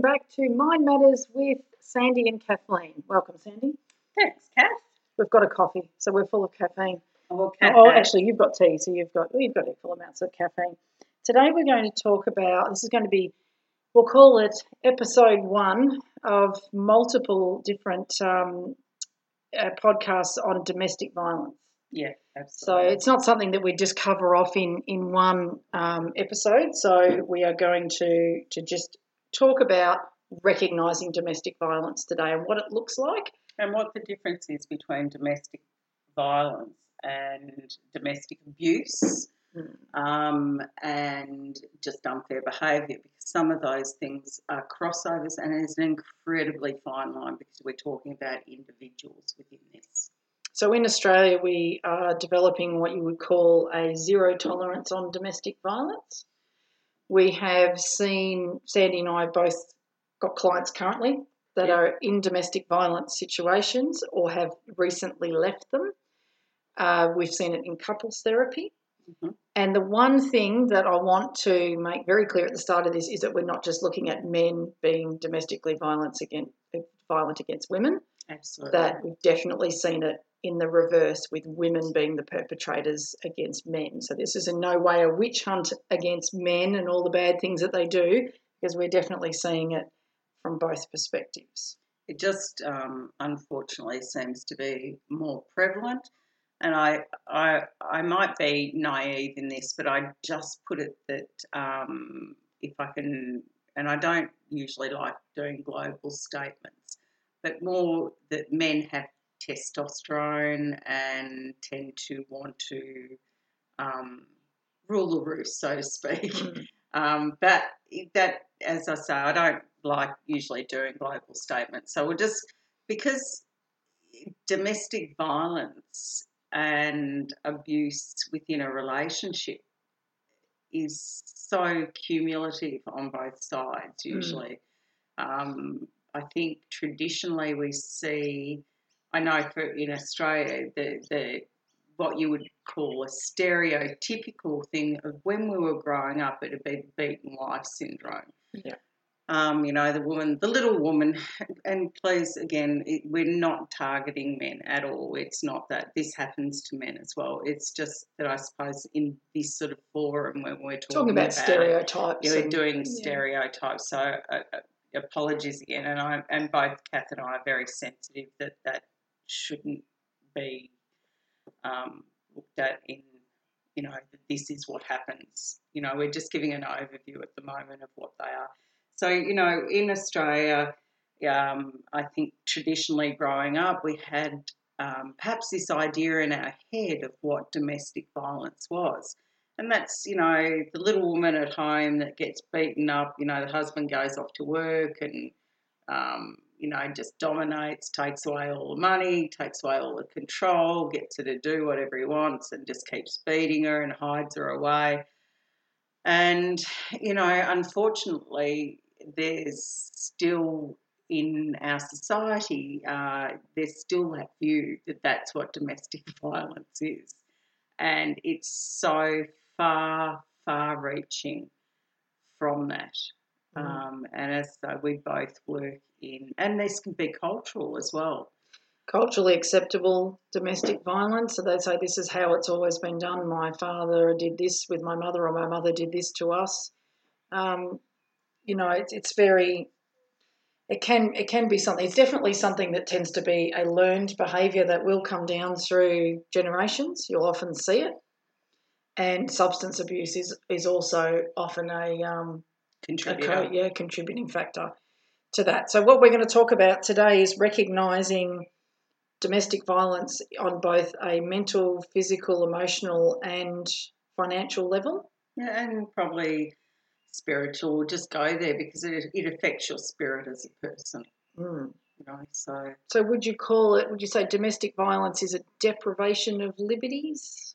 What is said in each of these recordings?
welcome back to Mind Matters with Sandy and Kathleen. Welcome, Sandy. Thanks, Kath. We've got a coffee, so we're full of caffeine. Oh, Oh, actually, you've got tea, so you've got well, you've got equal amounts of caffeine. Today, we're going to talk about this is going to be we'll call it episode one of multiple different um, uh, podcasts on domestic violence. yeah, absolutely. So it's not something that we just cover off in in one um, episode. So we are going to to just talk about recognizing domestic violence today and what it looks like. and what the difference is between domestic violence and domestic abuse Mm. um, and just unfair behaviour because some of those things are crossovers and it's an incredibly fine line because we're talking about individuals within this. So in Australia, we are developing what you would call a zero tolerance on domestic violence. We have seen Sandy and I both got clients currently that Yeah. are in domestic violence situations or have recently left them. Uh, we've seen it in couples therapy. Mhm. And the one thing that I want to make very clear at the start of this is that we're not just looking at men being domestically violent against, violent against women Absolutely. that we've definitely seen it in the reverse with women being the perpetrators against men. So this is in no way a witch hunt against men and all the bad things that they do, because we're definitely seeing it from both perspectives. It just um, unfortunately seems to be more prevalent. And I, I, I might be naive in this, but I just put it that um, if I can, and I don't usually like doing global statements, but more that men have testosterone and tend to want to um, rule the roost, so to speak. Mm. Um, but that, as I say, I don't like usually doing global statements. So we'll just because domestic violence and abuse within a relationship is so cumulative on both sides. Usually, um, I think traditionally we see. I know for in Australia the the what you would call a stereotypical thing of when we were growing up, it'd be beaten wife syndrome. Yeah. Um, you know, the woman, the little woman, and please, again, it, we're not targeting men at all. It's not that this happens to men as well. It's just that I suppose in this sort of forum when we're talking, Talking about it, stereotypes. yeah, we're doing yeah. stereotypes. So uh, uh, apologies again, and I and both Kath and I are very sensitive that that shouldn't be um, looked at in you know this is what happens. You know, we're just giving an overview at the moment of what they are. So you know, in Australia, um, I think traditionally growing up, we had um, perhaps this idea in our head of what domestic violence was. And that's, you know, the little woman at home that gets beaten up, you know, the husband goes off to work and, um, you know, just dominates, takes away all the money, takes away all the control, gets her to do whatever he wants and just keeps beating her and hides her away. And, you know, unfortunately, there's still in our society, uh, there's still that view that that's what domestic violence is. And it's so far, far reaching from that. Mm. Um, and as though we both work in, and this can be cultural as well. culturally acceptable domestic violence. So they say this is how it's always been done. My father did this with my mother, or my mother did this to us. Um, you know, it's, it's very. It can it can be something. It's definitely something that tends to be a learned behaviour that will come down through generations. You'll often see it, and substance abuse is is also often a um, a Contributor. co- yeah, contributing factor to that. So, what we're going to talk about today is recognizing domestic violence on both a mental, physical, emotional, and financial level. Yeah, and probably spiritual. Just go there because it, it affects your spirit as a person. Mm. You know, so So, would you call it, would you say domestic violence is a deprivation of liberties?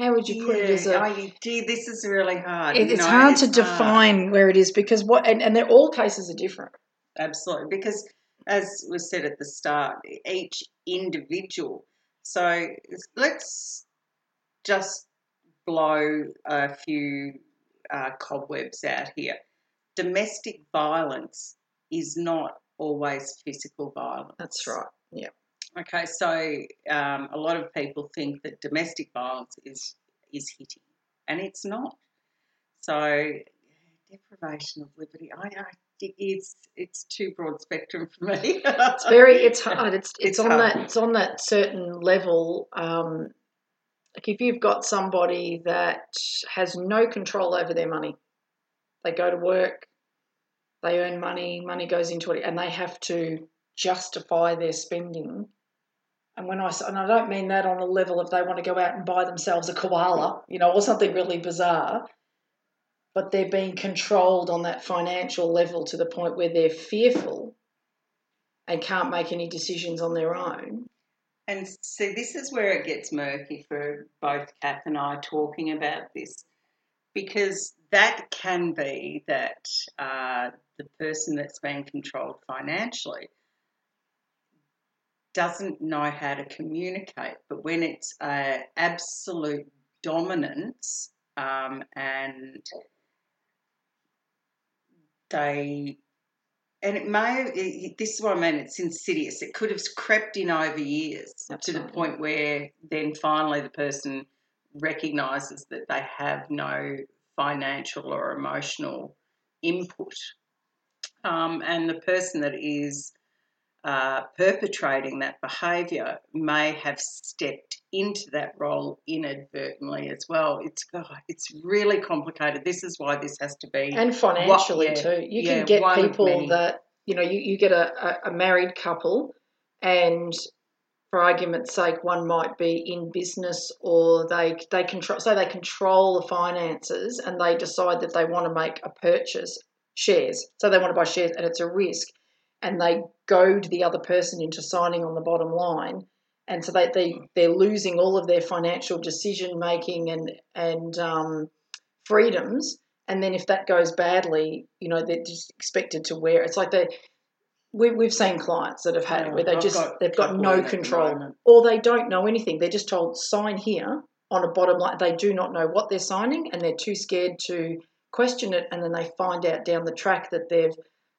How would you put it as a. I, gee, this is really hard. It, it's know, hard to it's hard. define where it is because what, and, and they're all cases are different. Absolutely, because as was said at the start, each individual. So let's just blow a few uh, cobwebs out here. domestic violence is not always physical violence. That's right. Yeah. Okay, so um, a lot of people think that domestic violence is is hitting, and it's not. So deprivation of liberty, I, I it's it's too broad spectrum for me. it's very it's hard. It's it's, It's on hard. that it's on that certain level. Um, like if you've got somebody that has no control over their money, they go to work, they earn money, money goes into it, and they have to justify their spending. And when I and I don't mean that on a level if they want to go out and buy themselves a koala, you know, or something really bizarre, but they're being controlled on that financial level to the point where they're fearful and can't make any decisions on their own. And see, this is where it gets murky for both Kath and I talking about this, because that can be that uh, the person that's being controlled financially doesn't know how to communicate. But when it's uh, absolute dominance um, and they and it may it, this is what I mean, it's insidious. It could have crept in over years to the point where then finally the person recognises that they have no financial or emotional input. Um, and the person that is uh, perpetrating that behaviour may have stepped into that role inadvertently as well. It's God, it's really complicated. This is why this has to be And financially yeah, too. You yeah, can get people that, you know, you, you get a, a, a married couple and for argument's sake, one might be in business or they they control so they control the finances and they decide that they want to make a purchase shares. So they want to buy shares and it's a risk. And they goad the other person into signing on the bottom line. And so they, they they're losing all of their financial decision making and and um, freedoms. And then if that goes badly, you know, they're just expected to wear. It's like they we, we've seen clients that have had it Yeah, where they I've just got they've got no in at the control or they don't know anything. They're just told sign here on a bottom line. They do not know what they're signing and they're too scared to question it. And then they find out down the track that they've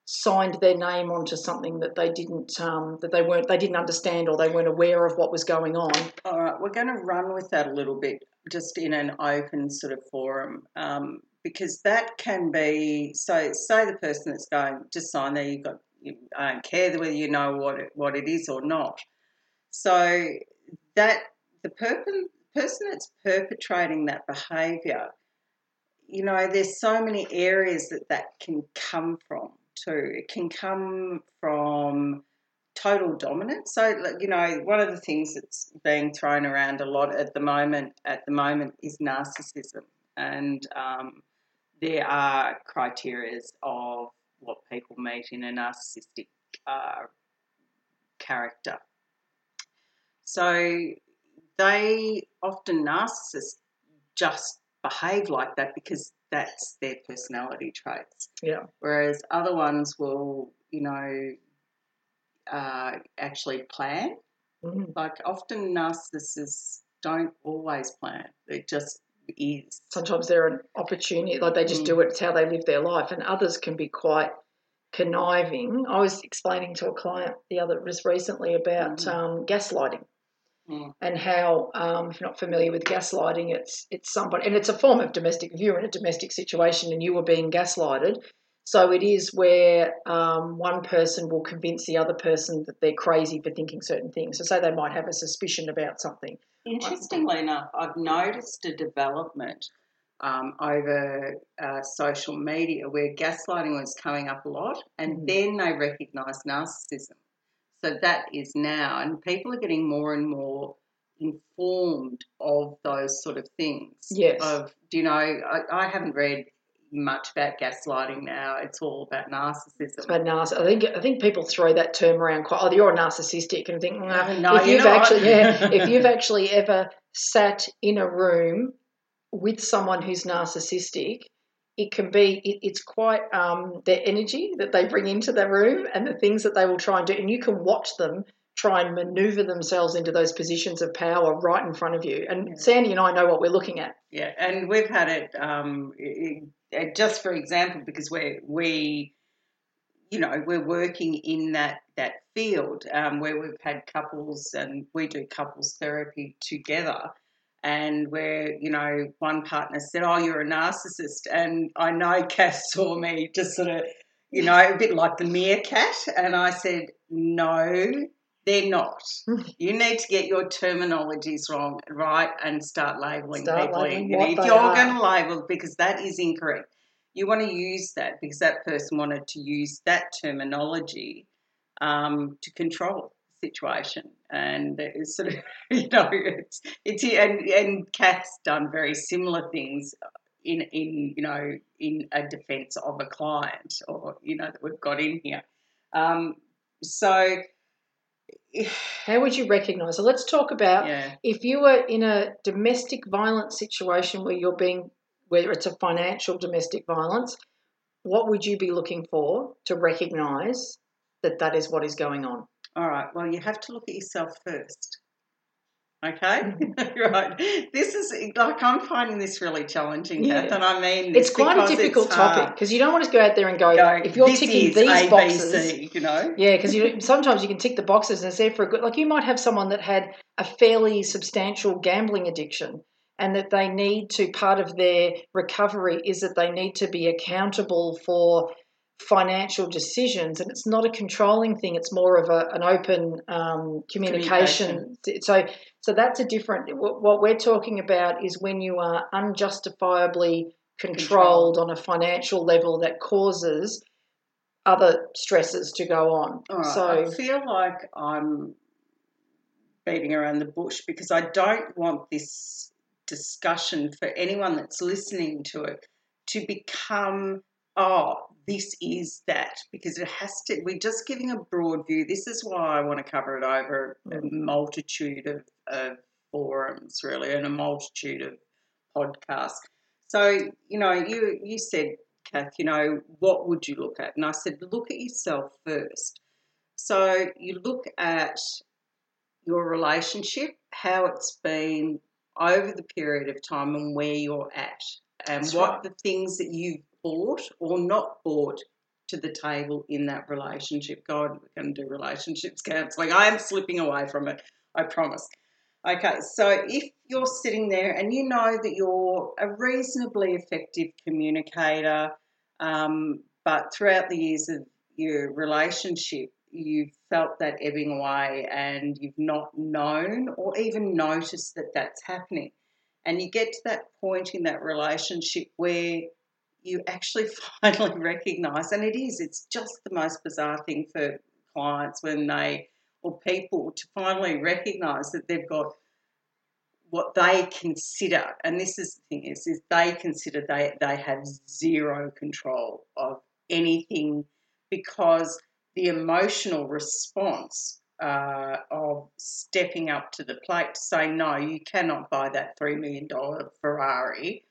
signed their name onto something that they didn't um, that they weren't they didn't understand or they weren't aware of what was going on. All right, we're going to run with that a little bit, just in an open sort of forum, um, because that can be. So, say the person that's going, just sign there. You've got. You, I don't care whether you know what it, what it is or not. So that the person person that's perpetrating that behaviour, you know, there's so many areas that that can come from too. It can come from total dominance. So, you know, one of the things that's being thrown around a lot at the moment at the moment is narcissism, and um, there are criterias of what people meet in a narcissistic uh, character. So they often narcissists just behave like that because that's their personality traits. Yeah. Whereas other ones will, you know, uh, actually plan. Mhm. Like often narcissists don't always plan. It just is. Sometimes they're an opportunity, like they just Mm. do it. It's how they live their life, and others can be quite conniving. I was explaining to a client the other just recently about Mhm. um, gaslighting. Mm. and how, um, if you're not familiar with gaslighting, it's it's somebody, and it's a form of domestic. If you're in a domestic situation and you were being gaslighted, so it is where um, one person will convince the other person that they're crazy for thinking certain things. So, say they might have a suspicion about something. Interestingly enough, I've noticed a development um, over uh, social media where gaslighting was coming up a lot, and Mhm. then they recognised narcissism. So that is now, and people are getting more and more informed of those sort of things. Yes. Of do you know? I, I haven't read much about gaslighting now. It's all about narcissism. But narciss- I think I think people throw that term around quite. Oh, you're a narcissistic, and think, nah, no, if you've not. actually, yeah, if you've actually ever sat in a room with someone who's narcissistic, it can be, it, it's quite um, their energy that they bring into the room and the things that they will try and do, and you can watch them try and maneuver themselves into those positions of power right in front of you. And Yeah. Sandy and I know what we're looking at. Yeah, and we've had it um, i- uh, just for example, because we're we you know we're working in that that field um, where we've had couples and we do couples therapy together and where you know one partner said oh you're a narcissist. And i know Kath saw me just sort of you know a bit like the meerkat. And i said no they're not. You need to get your terminologies wrong right and start labeling Start people. labelling in. what if you're are. going to label because that is incorrect. You want to use that because that person wanted to use that terminology um, to control situation. And it's sort of, you know, it's, it's and, and Kath's done very similar things in, in, you know, in a defense of a client or, you know, that we've got in here. Um, so, How would you recognise? So let's talk about yeah, if you were in a domestic violence situation where you're being, whether it's a financial domestic violence, what would you be looking for to recognise that that is what is going on? All right. Well, you have to look at yourself first. Okay, right. This is like I'm finding this really challenging, Yeah. Kath, and I mean It's quite a difficult topic uh, because you don't want to go out there and go, Go, if you're ticking these ABC, boxes. you know. Yeah, because you sometimes you can tick the boxes and say for a good like you might have someone that had a fairly substantial gambling addiction and that they need to part of their recovery is that they need to be accountable for financial decisions and it's not a controlling thing it's more of a, an open um, communication. so so that's a different what what we're talking about is when you are unjustifiably controlled on a financial level that causes other stresses to go on. Right, So I feel like I'm beating around the bush because I don't want this discussion for anyone that's listening to it to become, oh, this is that, because it has to, we're just giving a broad view. This is why I want to cover it over a mm. multitude of, of forums, really, and a multitude of podcasts. So, you know, you, you said, Kath, you know, what would you look at? And I said, look at yourself first. So you look at your relationship, how it's been over the period of time and where you're at, and That's what right. the things that you've brought or not brought to the table in that relationship. God, we're going to do relationships counselling. I am slipping away from it, I promise. Okay, so if you're sitting there and you know that you're a reasonably effective communicator, um, but throughout the years of your relationship, you've felt that ebbing away and you've not known or even noticed that that's happening. And you get to that point in that relationship where you actually finally recognize, and it is, it's just the most bizarre thing for clients when they, or people, to finally recognize that they've got what they consider, and this is the thing is, is they consider they, they have zero control of anything because the emotional response uh, of stepping up to the plate to say, no, you cannot buy that $3 million Ferrari.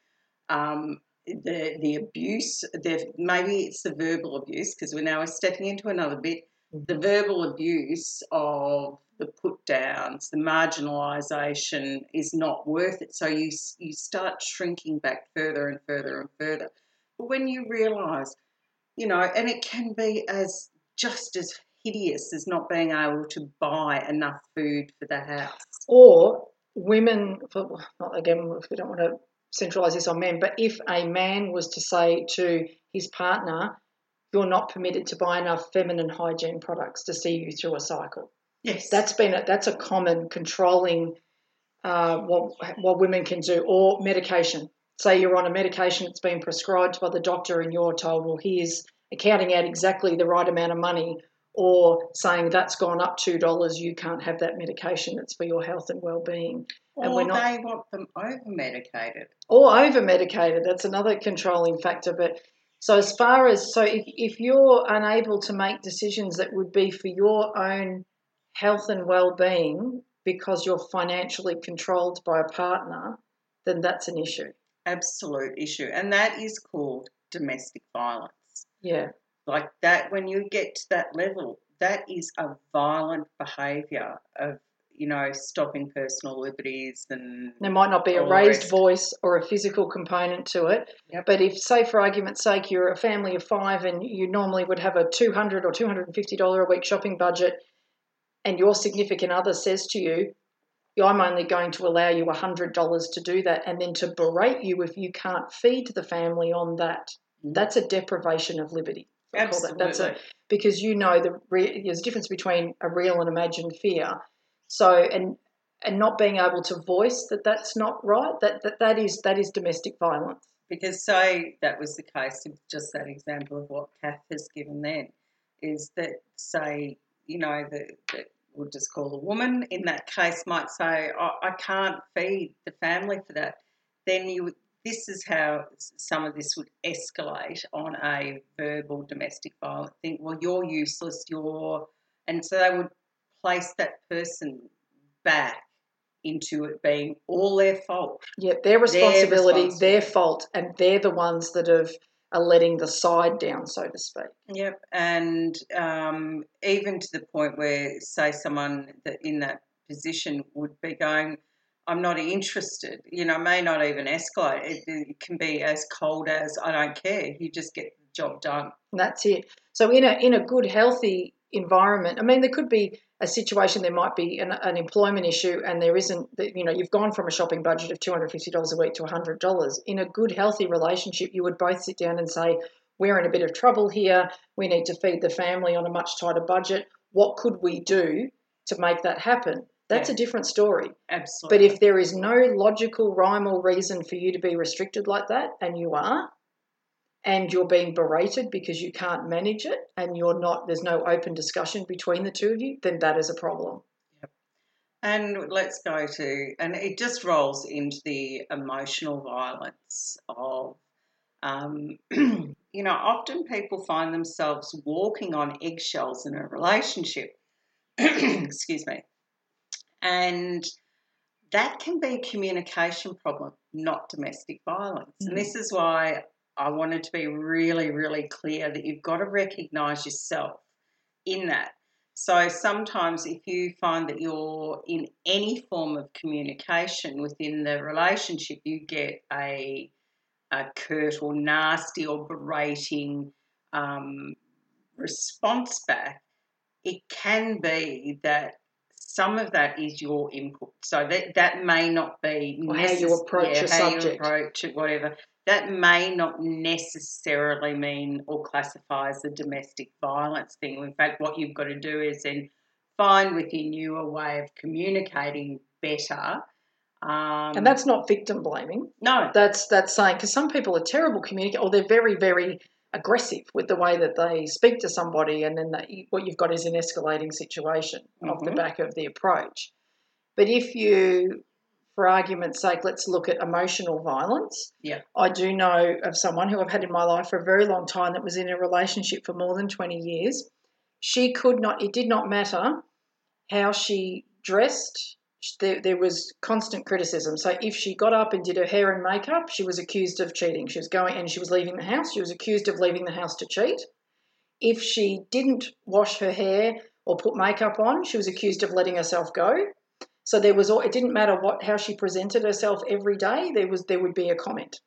Um, the, the abuse, the, maybe it's the verbal abuse, because we're now stepping into another bit. Mm-hmm. The verbal abuse of the put downs, the marginalisation is not worth it. So you, you start shrinking back further and further and further. But when you realise, you know, and it can be as just as hideous as not being able to buy enough food for the house. or women for, not again if we don't want to centralize this on men but if a man was to say to his partner you're not permitted to buy enough feminine hygiene products to see you through a cycle Yes. that's been a, that's a common controlling uh, what what women can do or medication say you're on a medication that's been prescribed by the doctor and you're told well here's accounting out exactly the right amount of money or saying that's gone up two dollars you can't have that medication it's for your health and well-being and or we're not- they want them over medicated. or over medicated that's another controlling factor but so as far as so if, if you're unable to make decisions that would be for your own health and well-being because you're financially controlled by a partner then that's an issue Absolute issue. And that is called domestic violence. yeah Like that, when you get to that level, that is a violent behaviour of, you know, stopping personal liberties and There might not be a raised rest. voice or a physical component to it. Yep. But if, say, for argument's sake, you're a family of five and you normally would have a 200 or $250 a week shopping budget, and your significant other says to you, I'm only going to allow you $100 to do that, and then to berate you if you can't feed the family on that. Mm. That's a deprivation of liberty. I call that. absolutely. That's a because you know the re- there's a difference between a real and imagined fear. So and and not being able to voice that that's not right. That that, that is that is domestic violence. Because say that was the case of just that example of what Kath has given then, is that say, you know, that we'll just call a woman in that case might say, oh, I can't feed the family for that. Then you this is how some of this would escalate on a verbal domestic violence thing. Well, you're useless, you're and so they would place that person back into it being all their fault. Yeah, their responsibility, responsible. their fault, and they're the ones that have are letting the side down, so to speak. Yep, and um, even to the point where, say, someone that in that position would be going, "I'm not interested." You know, may not even escalate. It, it can be as cold as, "I don't care." You just get the job done. That's it. So in a in a good healthy environment, I mean, there could be a situation. There might be an, an employment issue, and there isn't. You know, you've gone from a shopping budget of two hundred fifty dollars a week to hundred dollars. In a good healthy relationship, you would both sit down and say, "We're in a bit of trouble here. We need to feed the family on a much tighter budget. What could we do to make that happen?" That's Yeah. a different story. Absolutely. But if there is no logical rhyme or reason for you to be restricted like that, and you are, and you're being berated because you can't manage it, and you're not, there's no open discussion between the two of you, then that is a problem. And let's go to, and it just rolls into the emotional violence of, um, you know, often people find themselves walking on eggshells in a relationship. Excuse me. And that can be a communication problem, not domestic violence. Mm. And this is why I wanted to be really, really clear that you've got to recognize yourself in that. So sometimes, if you find that you're in any form of communication within the relationship, you get a, a curt or nasty or berating um, response back. It can be that some of that is your input. So that that may not be Or how you approach yeah, a subject. you approach it, whatever. That may not necessarily mean or classify as a domestic violence thing. In fact, what you've got to do is then find within you a way of communicating better. Um, And that's not victim blaming. no, That's that's saying because some people are terrible communicators, or they're very very aggressive with the way that they speak to somebody, and then they, what you've got is an escalating situation off the Mhm. back of the approach. But if you, for argument's sake, let's look at emotional violence. Yeah. I do know of someone who I've had in my life for a very long time that was in a relationship for more than 20 years. She could not, it did not matter how she dressed. There, there was constant criticism. So if she got up and did her hair and makeup, she was accused of cheating. She was going and she was leaving the house. She was accused of leaving the house to cheat. If she didn't wash her hair or put makeup on, she was accused of letting herself go. So there was all. It didn't matter what how she presented herself every day. There was there would be a comment.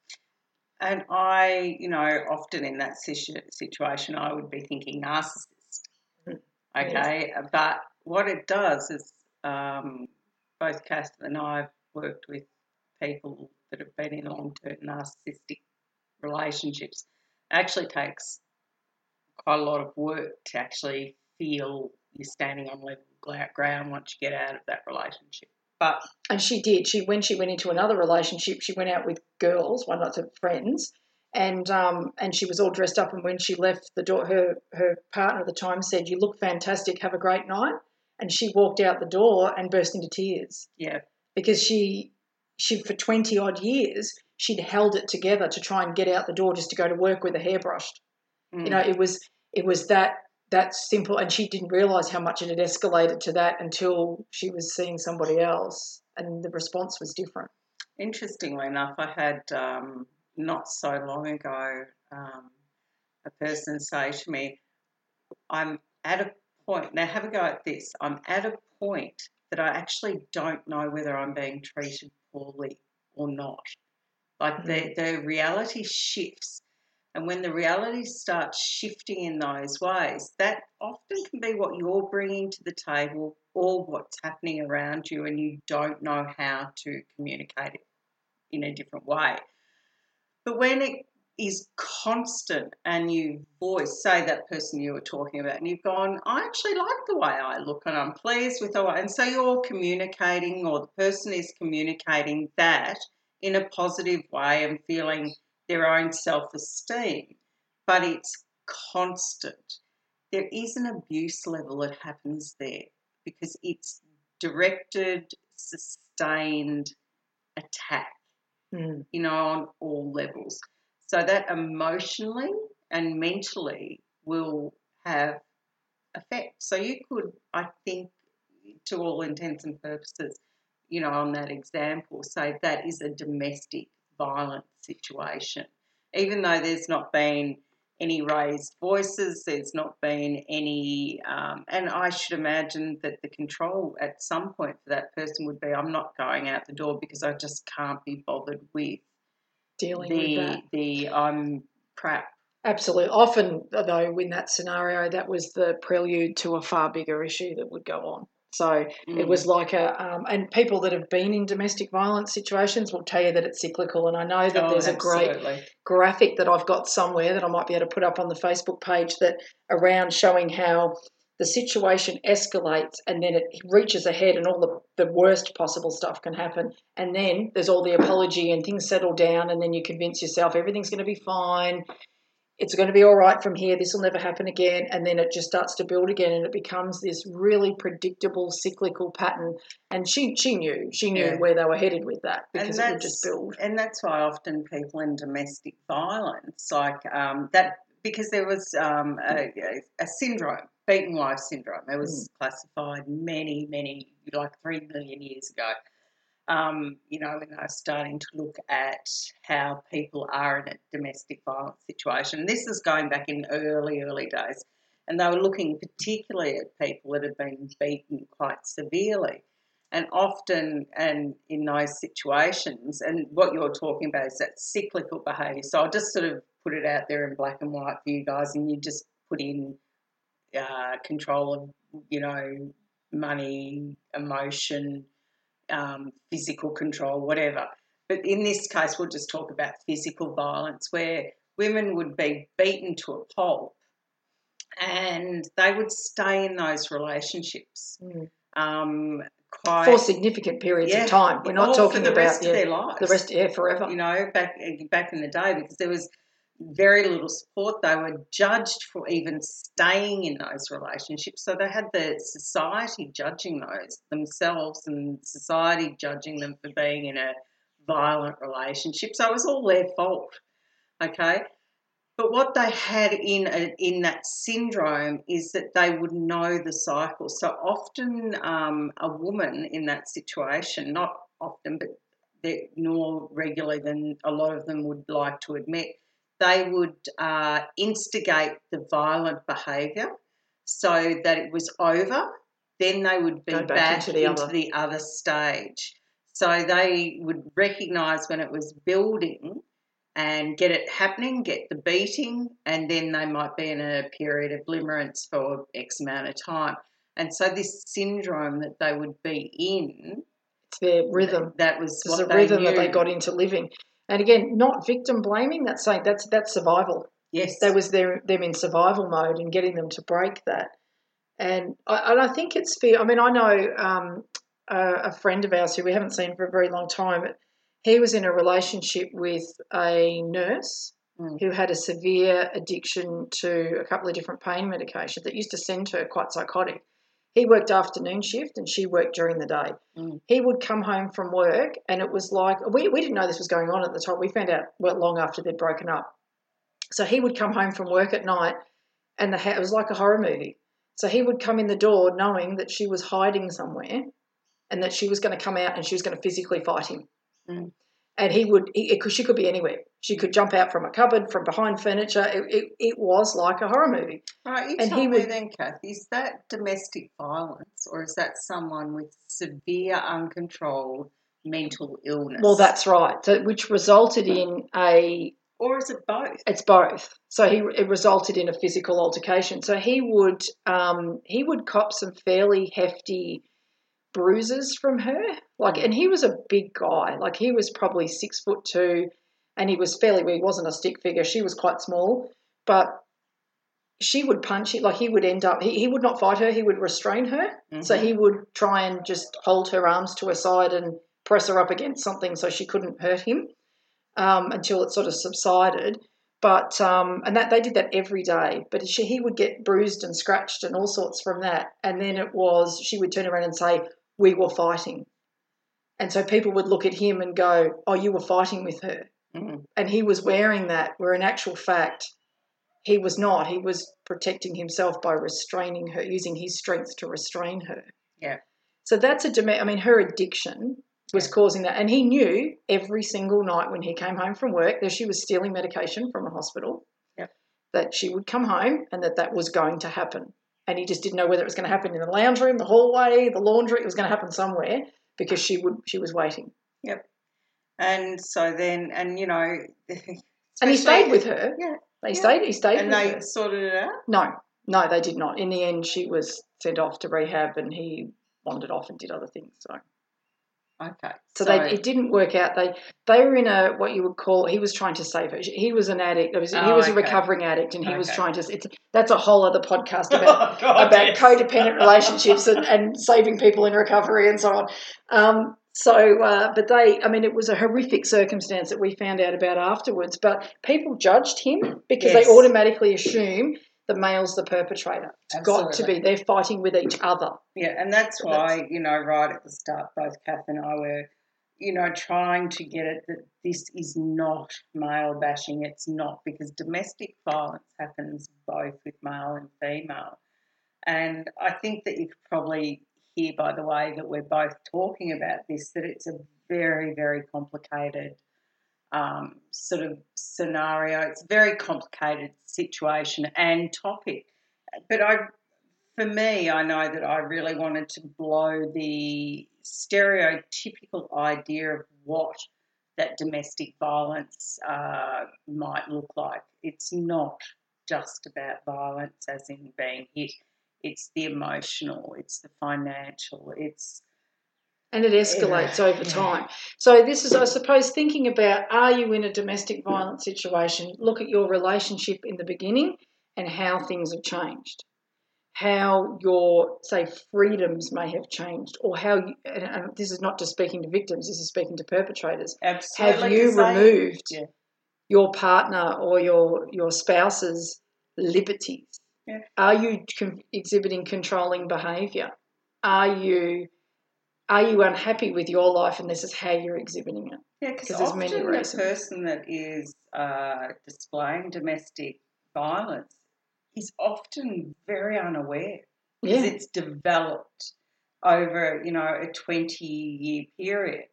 And I, you know, often in that situation, I would be thinking narcissist. Mm. Okay, but what it does is um, both Kath and I have worked with people that have been in long term narcissistic relationships. It actually takes quite a lot of work to actually feel you're standing on level ground once you get out of that relationship. But And she did. She when she went into another relationship, she went out with girls, one lots of friends, and um, and she was all dressed up. And when she left, the door, her her partner at the time said, "You look fantastic. Have a great night." And she walked out the door and burst into tears yeah, because she she for twenty odd years she'd held it together to try and get out the door just to go to work with a hairbrush. mm, You know, it was it was that that simple, and she didn't realize how much it had escalated to that until she was seeing somebody else, and the response was different. Interestingly enough, I had um, not so long ago um, a person say to me, I'm at a point, now have a go at this, I'm at a point that I actually don't know whether I'm being treated poorly or not. Like the, mm. the reality shifts. And when the reality starts shifting in those ways, that often can be what you're bringing to the table or what's happening around you, and you don't know how to communicate it in a different way. But when it is constant and you voice, say that person you were talking about, and you've gone, I actually like the way I look and I'm pleased with the way, and so you're communicating, or the person is communicating that in a positive way and feeling their own self esteem, but it's constant. There is an abuse level that happens there because it's directed, sustained attack, Mm. you know, on all levels. So that emotionally and mentally will have effect. So you could, I think, to all intents and purposes, you know, on that example, say that is a domestic violence situation. Even though there's not been any raised voices, there's not been any, um, and I should imagine that the control at some point for that person would be I'm not going out the door because I just can't be bothered with Dealing with the, that. the I'm crap. Absolutely. Often, though, in that scenario, that was the prelude to a far bigger issue that would go on. So it Mm. was like a, um, and people that have been in domestic violence situations will tell you that it's cyclical. And I know that Oh, there's a great graphic that I've got somewhere that I might be able to put up on the Facebook page that around showing how the situation escalates and then it reaches ahead and all the, the worst possible stuff can happen. And then there's all the apology and things settle down and then you convince yourself everything's going to be fine. It's going to be all right from here. This will never happen again. And then it just starts to build again and it becomes this really predictable cyclical pattern. And she, she knew, she knew Yeah. where they were headed with that And because it would just build. And that's why often people in domestic violence, like um, that, because there was um, a, a syndrome, beaten wife syndrome. It was classified many, many, like three million years ago. Um, you know, when they were starting to look at how people are in a domestic violence situation. This is going back in early, early days. And they were looking particularly at people that had been beaten quite severely. And often, and in those situations, and what you're talking about is that cyclical behaviour. So I'll just sort of put it out there in black and white for you guys, and you just put in uh, control of, you know, money, emotion, um, physical control, whatever. But in this case, we'll just talk about physical violence, where women would be beaten to a pulp, and they would stay in those relationships. Mm. Um, quite For significant periods yeah, of time. We're not talking for the about rest of their lives. the rest, yeah, forever. you know, back back in the day, because there was very little support. They were judged for even staying in those relationships. So they had the society judging those themselves and society judging them for being in a violent relationship. So it was all their fault. Okay. But what they had in a, in that syndrome is that they would know the cycle. So often, um, a woman in that situation, not often, but more regularly than a lot of them would like to admit, they would uh, instigate the violent behaviour so that it was over. Then they would be Go back back, into the into other. the other stage. So they would recognise when it was building and get it happening, get the beating, and then they might be in a period of limerence for X amount of time. And so this syndrome that they would be in, It's their rhythm. that was what a rhythm that they got into living. And again, not victim blaming. That's saying that's that's survival. Yes, That was their them in survival mode and getting them to break that. And I, and I think it's fair. I mean, I know um, a, a friend of ours who we haven't seen for a very long time. But he was in a relationship with a nurse Mm. who had a severe addiction to a couple of different pain medications that used to send her quite psychotic. He worked afternoon shift and she worked during the day. Mm. He would come home from work and it was like we, we didn't know this was going on at the time. We found out well long after they'd broken up. So he would come home from work at night and the it was like a horror movie. So he would come in the door knowing that she was hiding somewhere and that she was going to come out and she was going to physically fight him. Mm. And he would. because she could be anywhere. She could jump out from a cupboard, from behind furniture. It, it, it was like a horror movie. Right, you And tell he me would- then, Kath, is that domestic violence or is that someone with severe uncontrolled mental illness? Well, that's right. So, which resulted in a or is it both? It's both. So he it resulted in a physical altercation. So he would um, he would cop some fairly hefty bruises from her. Like, and he was a big guy. Like he was probably six foot two, and he was fairly. He wasn't a stick figure. She was quite small, but she would punch it. Like he would end up. He, he would not fight her. He would restrain her. So Mhm. he would try and just hold her arms to her side and press her up against something so she couldn't hurt him um, until it sort of subsided. But um, and that they did that every day. But she, he would get bruised and scratched and all sorts from that. And then it was she would turn around and say, "We were fighting," and so people would look at him and go, "Oh, you were fighting with her," Mhm. and he was wearing that. Where in actual fact, he was not. He was protecting himself by restraining her, using his strength to restrain her. Yeah. So that's a deme- I mean, her addiction was Yeah. causing that, and he knew every single night when he came home from work that she was stealing medication from a hospital. Yep. That she would come home, and that that was going to happen, and he just didn't know whether it was going to happen in the lounge room, the hallway, the laundry. It was going to happen somewhere because she would. She was waiting, Yep. And so then, and you know, and he stayed with her. Yeah. They Yeah. stayed. He stayed and they her. sorted it out. No, no, they did not. In the end, she was sent off to rehab, and he wandered off and did other things. So, Okay. so, they it didn't work out. They they were in a what you would call. He was trying to save her. He was an addict. Was, he Oh, was a recovering addict, and he was trying to. It's that's a whole other podcast about Oh, God, about yes. codependent relationships and, and saving people in recovery and so on. Um, so, uh, but they, I mean, it was a horrific circumstance that we found out about afterwards. But people judged him because Yes. they automatically assume the male's the perpetrator. It's got to be. They're fighting with each other. Yeah, and that's So that's- why, you know, right at the start, both Kath and I were, you know, trying to get it that this is not male bashing. It's not because domestic violence happens both with male and female. And I think that you could probably hear by the way that we're both talking about this that it's a very, very complicated um, sort of scenario. It's a very complicated situation and topic. But I for me, I know that I really wanted to blow the stereotypical idea of what that domestic violence uh, might look like. It's not just about violence, as in being hit. It's the emotional, it's the financial, it's And it escalates Yeah. over Yeah. time. So, this is, I suppose, thinking about are you in a domestic violence situation? Look at your relationship in the beginning and how things have changed. How your, say, freedoms may have changed, or how you, and, this is not just speaking to victims, this is speaking to perpetrators. absolutely. Have you 'cause they- removed Yeah. your partner or your, your spouse's liberties? Are you exhibiting controlling behaviour? Are you are you unhappy with your life and this is how you're exhibiting it? Yeah, because there's often many the person that is uh, displaying domestic violence is often very unaware because Yeah. it's developed over you know a 20 year period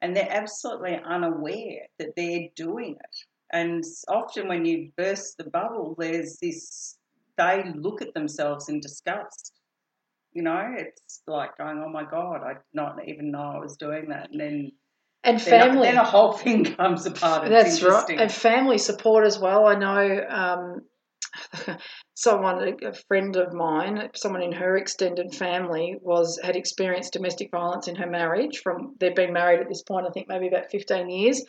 and they're absolutely unaware that they're doing it and often when you burst the bubble there's this they look at themselves in disgust you know it's like going oh my god i did not even know i was doing that and then And then, family. then a whole thing comes apart. It's That's right. And family support as well. I know um, someone, a friend of mine, someone in her extended family was had experienced domestic violence in her marriage. From they'd been married at this point, I think maybe about fifteen years,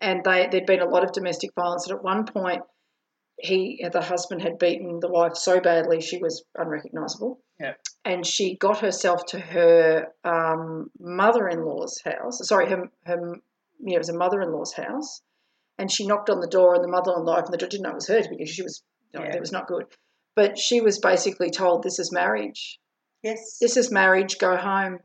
and they there'd been a lot of domestic violence. And at one point, he the husband had beaten the wife so badly she was unrecognisable. And she got herself to her um, mother-in-law's house. Sorry, her her yeah, it was a mother-in-law's house, and she knocked on the door, and the mother-in-law opened the door. Didn't know it was hers because she was you know, Yeah. it was not good. But she was basically told, "This is marriage. yes. This is marriage. Go home.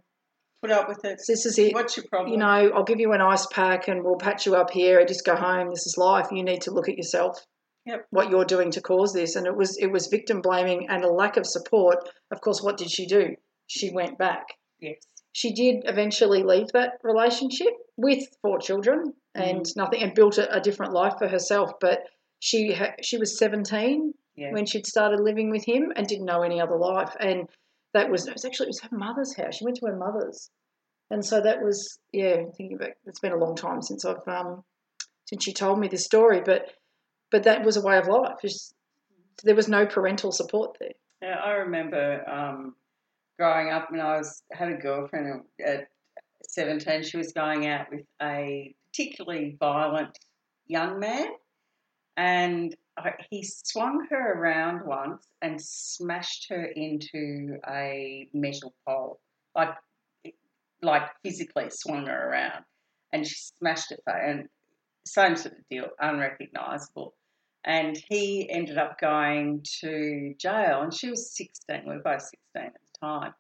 Put up with it. This is it. What's your problem? You know, I'll give you an ice pack, and we'll patch you up here. Just go home. This is life. You need to look at yourself. Yep. What you're doing to cause this, and it was it was victim blaming and a lack of support. Of course, what did she do? She went back. yes. She did eventually leave that relationship with four children, and nothing, and built a, a different life for herself. But she she was seventeen Yeah. when she'd started living with him and didn't know any other life. And that was it was actually it was her mother's house. She went to her mother's, and so that was yeah. Thinking back, it's been a long time since I've um since she told me this story, but but that was a way of life. Just, there was no parental support there. Yeah, I remember um, growing up when I was had a girlfriend at seventeen. She was going out with a particularly violent young man, and I, he swung her around once and smashed her into a metal pole, like like physically swung her around, and she smashed it. And same sort of deal, unrecognisable and he ended up going to jail and she was 16 we were both 16 at the time.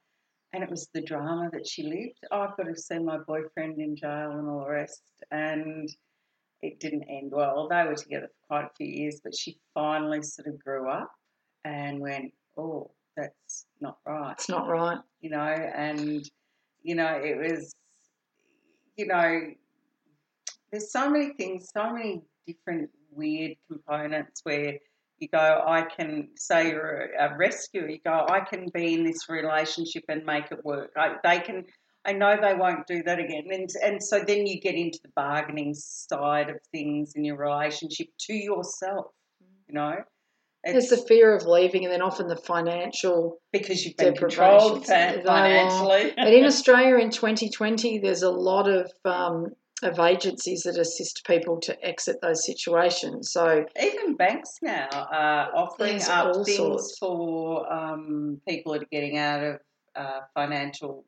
And it was the drama that she lived. Oh, i've got to see my boyfriend in jail and all the rest and it didn't end well. They were together for quite a few years but she finally sort of grew up and went oh that's not right. It's not right. you know, and you know, it was, you know, there's so many things, so many different weird components where you go, I can say you're a, a rescuer, you go, I can be in this relationship and make it work. I, they can, I know they won't do that again, and and so then you get into the bargaining side of things in your relationship to yourself, you know. There's the fear of leaving, and then often the financial. because you've been controlled fin- financially. But in Australia in 2020, there's a lot of um, of agencies that assist people to exit those situations. So Even banks now are offering up all things sorts. for um, people that are getting out of uh, financial,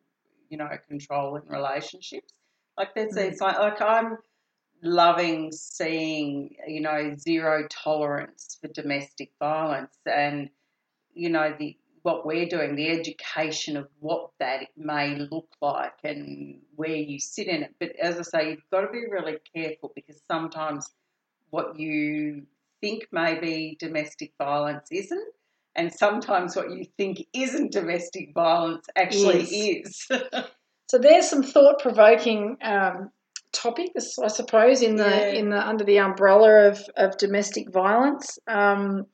you know, control in relationships. Like there's Mm. like I'm loving seeing, you know, zero tolerance for domestic violence and, you know, the what we're doing, the education of what that may look like and where you sit in it. But as I say, you've got to be really careful because sometimes what you think may be domestic violence isn't, and sometimes what you think isn't domestic violence actually is. So there's some thought provoking um, topics, I suppose, in the Yeah. in the under the umbrella of, of domestic violence. Um,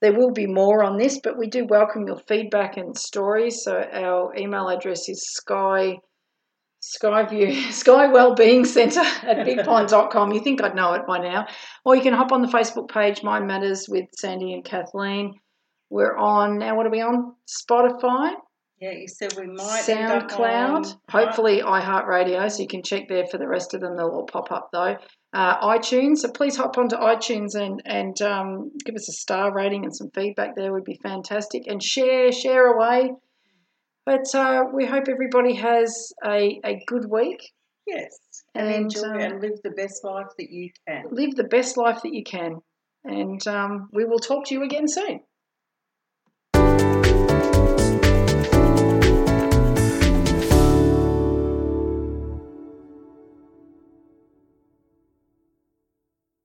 there will be more on this, but we do welcome your feedback and stories. So our email address is sky Skyview Sky Wellbeing Centre at bigpond.com. You think I'd know it by now. Or you can hop on the Facebook page, Mind Matters with Sandy and Kathleen. We're on now what are we on? Spotify, yeah, you said we might SoundCloud, hopefully iHeartRadio, so you can check there for the rest of them. They'll all pop up though. Uh, iTunes, so please hop onto iTunes and and um, give us a star rating and some feedback there would be fantastic. And share share away. But uh, we hope everybody has a, a good week. Yes, and, And, enjoy um, and live the best life that you can. Live the best life that you can. And um, we will talk to you again soon.